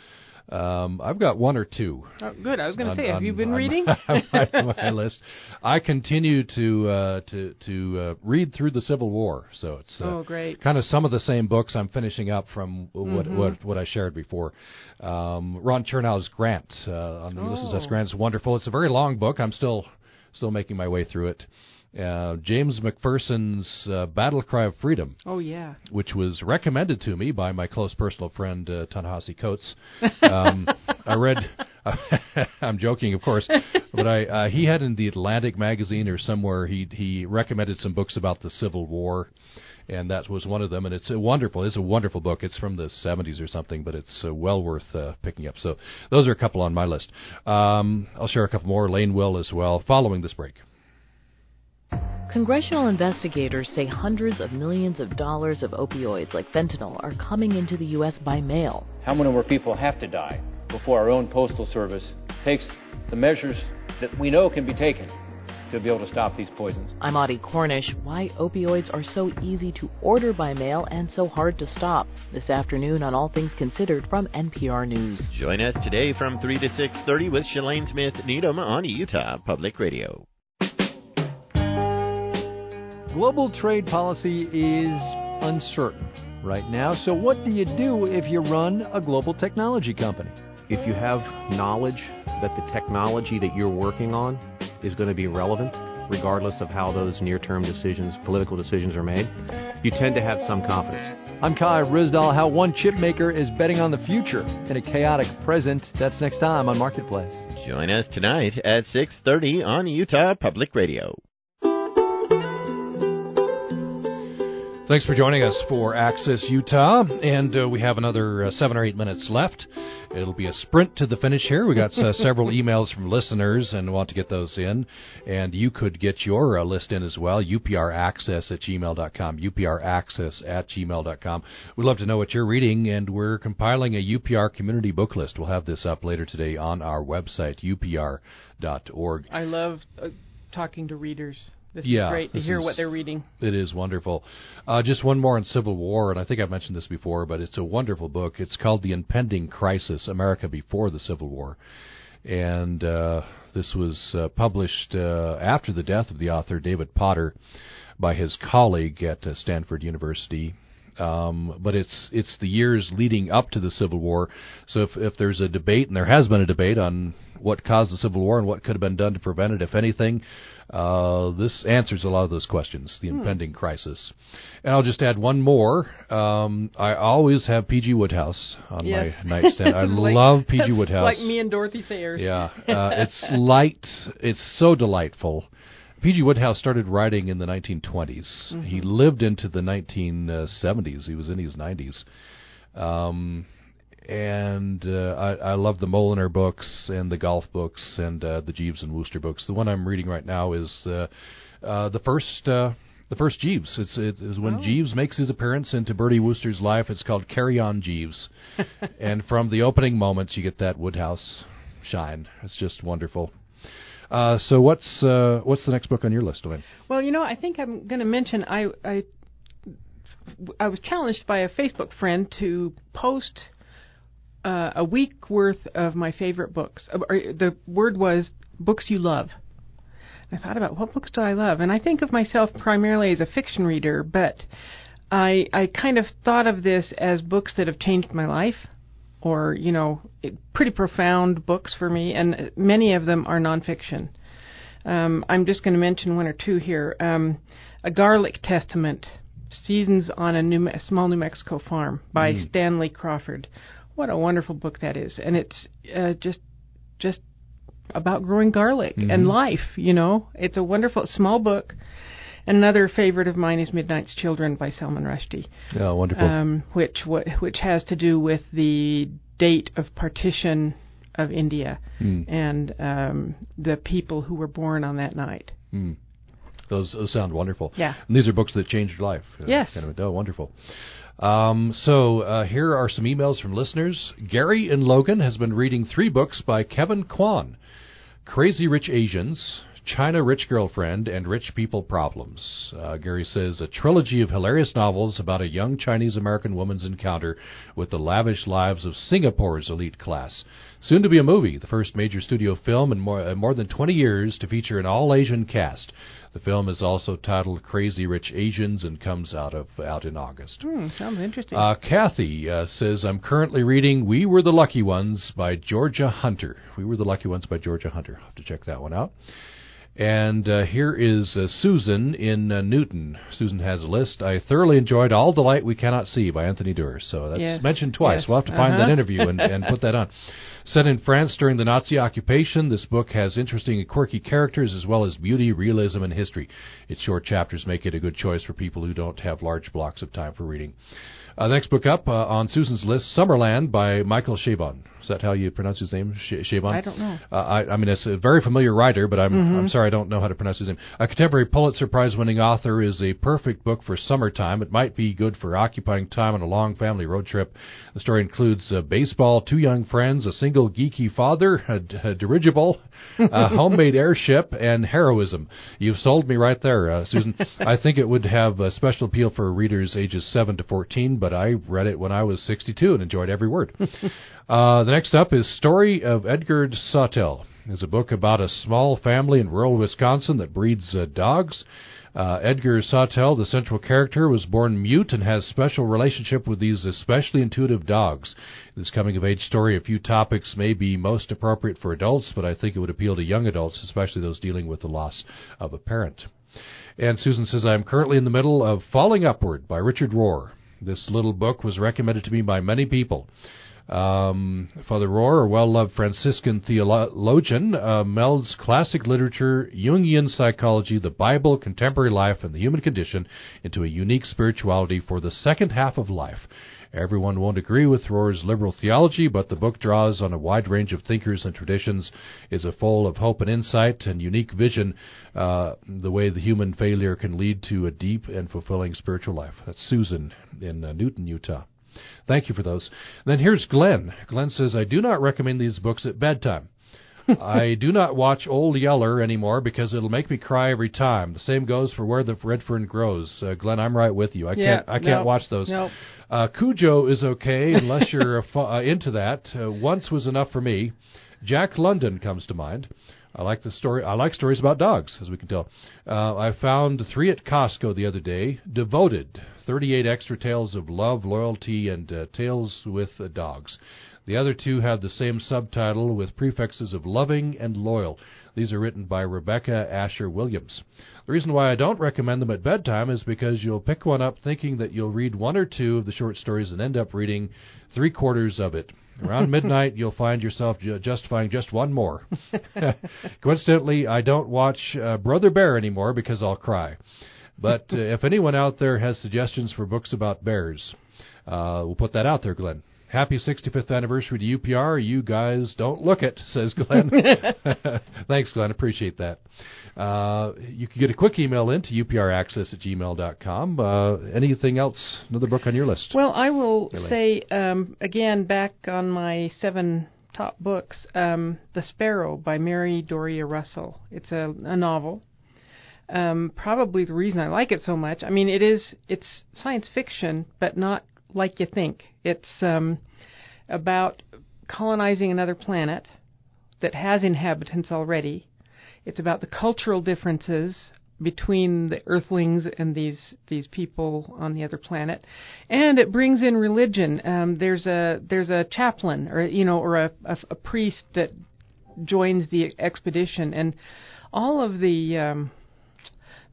Um, I've got one or two. Oh, good. I was going to say, have on- you been on reading? [LAUGHS] my, my list. I continue to uh, to to uh, read through the Civil War, so it's uh, oh, great. kind of some of the same books I'm finishing up from what Mhm. what, what I shared before. Um, Ron Chernow's Grant uh, on the Ulysses S. Oh. Grant is wonderful. It's a very long book. I'm still still making my way through it. Uh, James McPherson's uh, Battle Cry of Freedom, Oh, yeah. which was recommended to me by my close personal friend uh, Ta-Nehisi Coates. [LAUGHS] Um, I read. [LAUGHS] I'm joking, of course, but I uh, he had in the Atlantic magazine or somewhere he he recommended some books about the Civil War, and that was one of them. And it's a wonderful. It's a wonderful book. It's from the 70s or something, but it's uh, well worth uh, picking up. So those are a couple on my list. Um, I'll share a couple more. Lane will as well. Following this break. Congressional investigators say hundreds of millions of dollars of opioids like fentanyl are coming into the U.S. by mail. How many more people have to die before our own Postal Service takes the measures that we know can be taken to be able to stop these poisons? I'm Audie Cornish. Why opioids are so easy to order by mail and so hard to stop. This afternoon on All Things Considered from NPR News. Join us today from 3 to 6.30 with Shalane Smith Needham on Utah Public Radio. Global trade policy is uncertain right now. So, what do you do if you run a global technology company? If you have knowledge that the technology that you're working on is going to be relevant, regardless of how those near term decisions, political decisions are made, you tend to have some confidence. I'm Kai Ryssdal. How one chip maker is betting on the future in a chaotic present. That's next time on Marketplace. Join us tonight at 6.30 on Utah Public Radio. Thanks for joining us for Access Utah, and uh, we have another uh, seven or eight minutes left. It'll be a sprint to the finish here. We got uh, several [LAUGHS] emails from listeners and want to get those in, and you could get your uh, list in as well. UPRaccess at gmail.com. UPRaccess at gmail.com. We'd love to know what you're reading, and we're compiling a UPR community book list. We'll have this up later today on our website, upr.org. I love uh, talking to readers. This yeah, is great to hear is, what they're reading. It is wonderful. Uh, just one more on Civil War, and I think I've mentioned this before, but it's a wonderful book. It's called The Impending Crisis America Before the Civil War. And uh, this was uh, published uh, after the death of the author, David Potter, by his colleague at uh, Stanford University. Um, but it's it's the years leading up to the Civil War. So if if there's a debate, and there has been a debate on what caused the Civil War and what could have been done to prevent it, if anything, uh, this answers a lot of those questions, the Hmm. impending crisis. And I'll just add one more. Um, I always have P.G. Wodehouse on Yes. my nightstand. I [LAUGHS] Like- love P.G. Wodehouse. Like me and Dorothy Sayers. Yeah, [LAUGHS] uh, it's light. It's so delightful. P.G. Wodehouse started writing in the 1920s. Mhm. He lived into the 1970s. He was in his 90s. Um, and uh, I, I love the Mulliner books and the golf books and uh, the Jeeves and Wooster books. The one I'm reading right now is uh, uh, the first. Uh, the first Jeeves. It's it is when Oh. Jeeves makes his appearance into Bertie Wooster's life. It's called Carry On Jeeves, [LAUGHS] and from the opening moments, you get that Wodehouse shine. It's just wonderful. Uh, so what's uh, what's the next book on your list, Elaine? Well, you know, I think I'm going to mention I I I was challenged by a Facebook friend to post uh, a week worth of my favorite books. Uh, The word was books you love. I thought about what books do I love, and I think of myself primarily as a fiction reader, but I I kind of thought of this as books that have changed my life, or you know, it- pretty profound books for me, and many of them are nonfiction. Um, I'm just going to mention one or two here. Um, a Garlic Testament, Seasons on a New Small New Mexico Farm by Mm. Stanley Crawford. What a wonderful book that is, and it's uh, just just about growing garlic Mhm. and life. You know, it's a wonderful small book. And another favorite of mine is Midnight's Children by Salman Rushdie Oh, wonderful. um, which wh- which has to do with the date of partition of India Hmm. and um, the people who were born on that night. Hmm. Those, those sound wonderful. Yeah. And these are books that changed your life. Uh, Yes. Kind of, oh, wonderful. Um, so uh, here are some emails from listeners. Gary in Logan has been reading three books by Kevin Kwan: Crazy Rich Asians, China Rich Girlfriend, and Rich People Problems. Uh, Gary says a trilogy of hilarious novels about a young Chinese American woman's encounter with the lavish lives of Singapore's elite class. Soon to be a movie, the first major studio film in more, uh, more than 20 years to feature an all Asian cast. The film is also titled Crazy Rich Asians and comes out of out in August. Hmm, sounds interesting. Uh, Kathy uh, says, I'm currently reading We Were the Lucky Ones by Georgia Hunter. We Were the Lucky Ones by Georgia Hunter. I'll have to check that one out. And uh, here is uh, Susan in uh, Newton. Susan has a list. I thoroughly enjoyed All the Light We Cannot See by Anthony Doerr. So that's Yes, mentioned twice. yes, We'll have to find uh-huh. that interview and, and put that on. [LAUGHS] Set in France during the Nazi occupation, this book has interesting and quirky characters as well as beauty, realism, and history. Its short chapters make it a good choice for people who don't have large blocks of time for reading. Uh, next book up uh, on Susan's list, Summerland by Michael Chabon. Is that how you pronounce his name? Sh- Chabon? I don't know. Uh, I, I mean, it's a very familiar writer, but I'm Mhm. I'm sorry I don't know how to pronounce his name. A contemporary Pulitzer Prize winning author is a perfect book for summertime. It might be good for occupying time on a long family road trip. The story includes uh, baseball, two young friends, a single geeky father, a, d- a dirigible, a [LAUGHS] homemade airship, and heroism. You've sold me right there, uh, Susan. [LAUGHS] I think it would have a special appeal for readers ages 7 to 14, but I read it when I was 62 and enjoyed every word. [LAUGHS] Uh, the next up is Story of Edgar Sawtelle. It's a book about a small family in rural Wisconsin that breeds uh, dogs. Uh, Edgar Sawtelle, the central character, was born mute and has special relationship with these especially intuitive dogs. This coming of age story, a few topics may be most appropriate for adults, but I think it would appeal to young adults, especially those dealing with the loss of a parent. And Susan says, I am currently in the middle of Falling Upward by Richard Rohr. This little book was recommended to me by many people. Um, Father Rohr, a well loved Franciscan theologian, uh, melds classic literature, Jungian psychology, the Bible, contemporary life, and the human condition into a unique spirituality for the second half of life. Everyone won't agree with Rohr's liberal theology, but the book draws on a wide range of thinkers and traditions, is a full of hope and insight and unique vision, uh, the way the human failure can lead to a deep and fulfilling spiritual life. That's Susan in uh, Newton, Utah. Thank you for those. Then here's Glenn. Glenn says, I do not recommend these books at bedtime. I do not watch Old Yeller anymore because it'll make me cry every time. The same goes for Where the Red Fern Grows. Uh, Glenn, I'm right with you. I yeah, can't I can't no, watch those. No. Uh, Cujo is okay unless you're uh, into that. Uh, once was enough for me. Jack London comes to mind. I like the story. I like stories about dogs, as we can tell. Uh, I found three at Costco the other day. Devoted, 38 extra tales of love, loyalty, and uh, tales with uh, dogs. The other two have the same subtitle with prefixes of loving and loyal. These are written by Rebecca Asher Williams. The reason why I don't recommend them at bedtime is because you'll pick one up thinking that you'll read one or two of the short stories and end up reading three quarters of it. Around [LAUGHS] midnight, you'll find yourself ju- justifying just one more. [LAUGHS] Coincidentally, I don't watch uh, Brother Bear anymore because I'll cry. But uh, if anyone out there has suggestions for books about bears, uh, we'll put that out there, Glenn. Happy 65th anniversary to UPR. You guys don't look it, says Glenn. [LAUGHS] Thanks, Glenn. Appreciate that. Uh, you can get a quick email in to upraccess at gmail.com. Uh, anything else? Another book on your list? Well, I will Elaine. say um, again back on my seven top books, um, The Sparrow by Mary Doria Russell. It's a, a novel. Um, probably the reason I like it so much. I mean, it is it's science fiction, but not like you think. It's um, about colonizing another planet that has inhabitants already. It's about the cultural differences between the Earthlings and these these people on the other planet, and it brings in religion. Um, there's a there's a chaplain or you know or a, a, a priest that joins the expedition, and all of the um,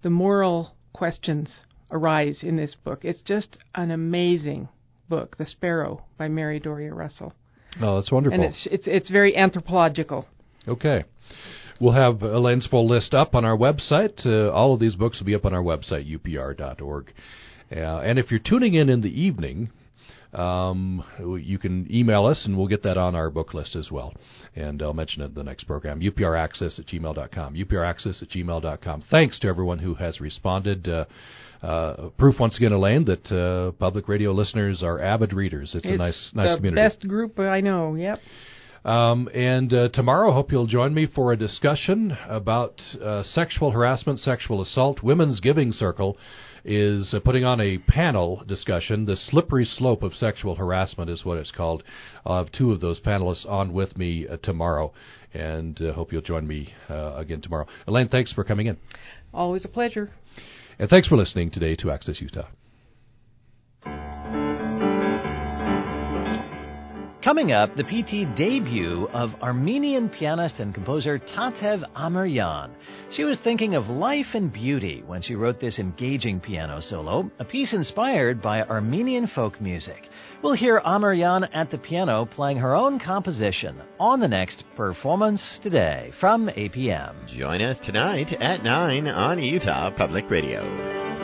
the moral questions arise in this book. It's just an amazing book, The Sparrow by Mary Doria Russell. Oh, that's wonderful. And it's it's it's very anthropological. Okay. We'll have Elaine's full list up on our website. Uh, all of these books will be up on our website, upr.org. Uh, and if you're tuning in in the evening, um, you can email us and we'll get that on our book list as well. And I'll mention it in the next program. upraccess at gmail.com. upraccess at gmail.com. Thanks to everyone who has responded. Uh, uh, proof once again, Elaine, that uh, public radio listeners are avid readers. It's, a nice, nice the community. best group I know. Yep. Um, and uh, tomorrow, I hope you'll join me for a discussion about uh, sexual harassment, sexual assault. Women's Giving Circle is uh, putting on a panel discussion. The slippery slope of sexual harassment is what it's called. I'll have two of those panelists on with me uh, tomorrow, and uh, hope you'll join me uh, again tomorrow. Elaine, thanks for coming in. Always a pleasure. And thanks for listening today to Access Utah. Coming up, the PT debut of Armenian pianist and composer Tatev Amiryan. She was thinking of life and beauty when she wrote this engaging piano solo, a piece inspired by Armenian folk music. We'll hear Amiryan at the piano playing her own composition on the next Performance Today from APM. Join us tonight at 9 on Utah Public Radio.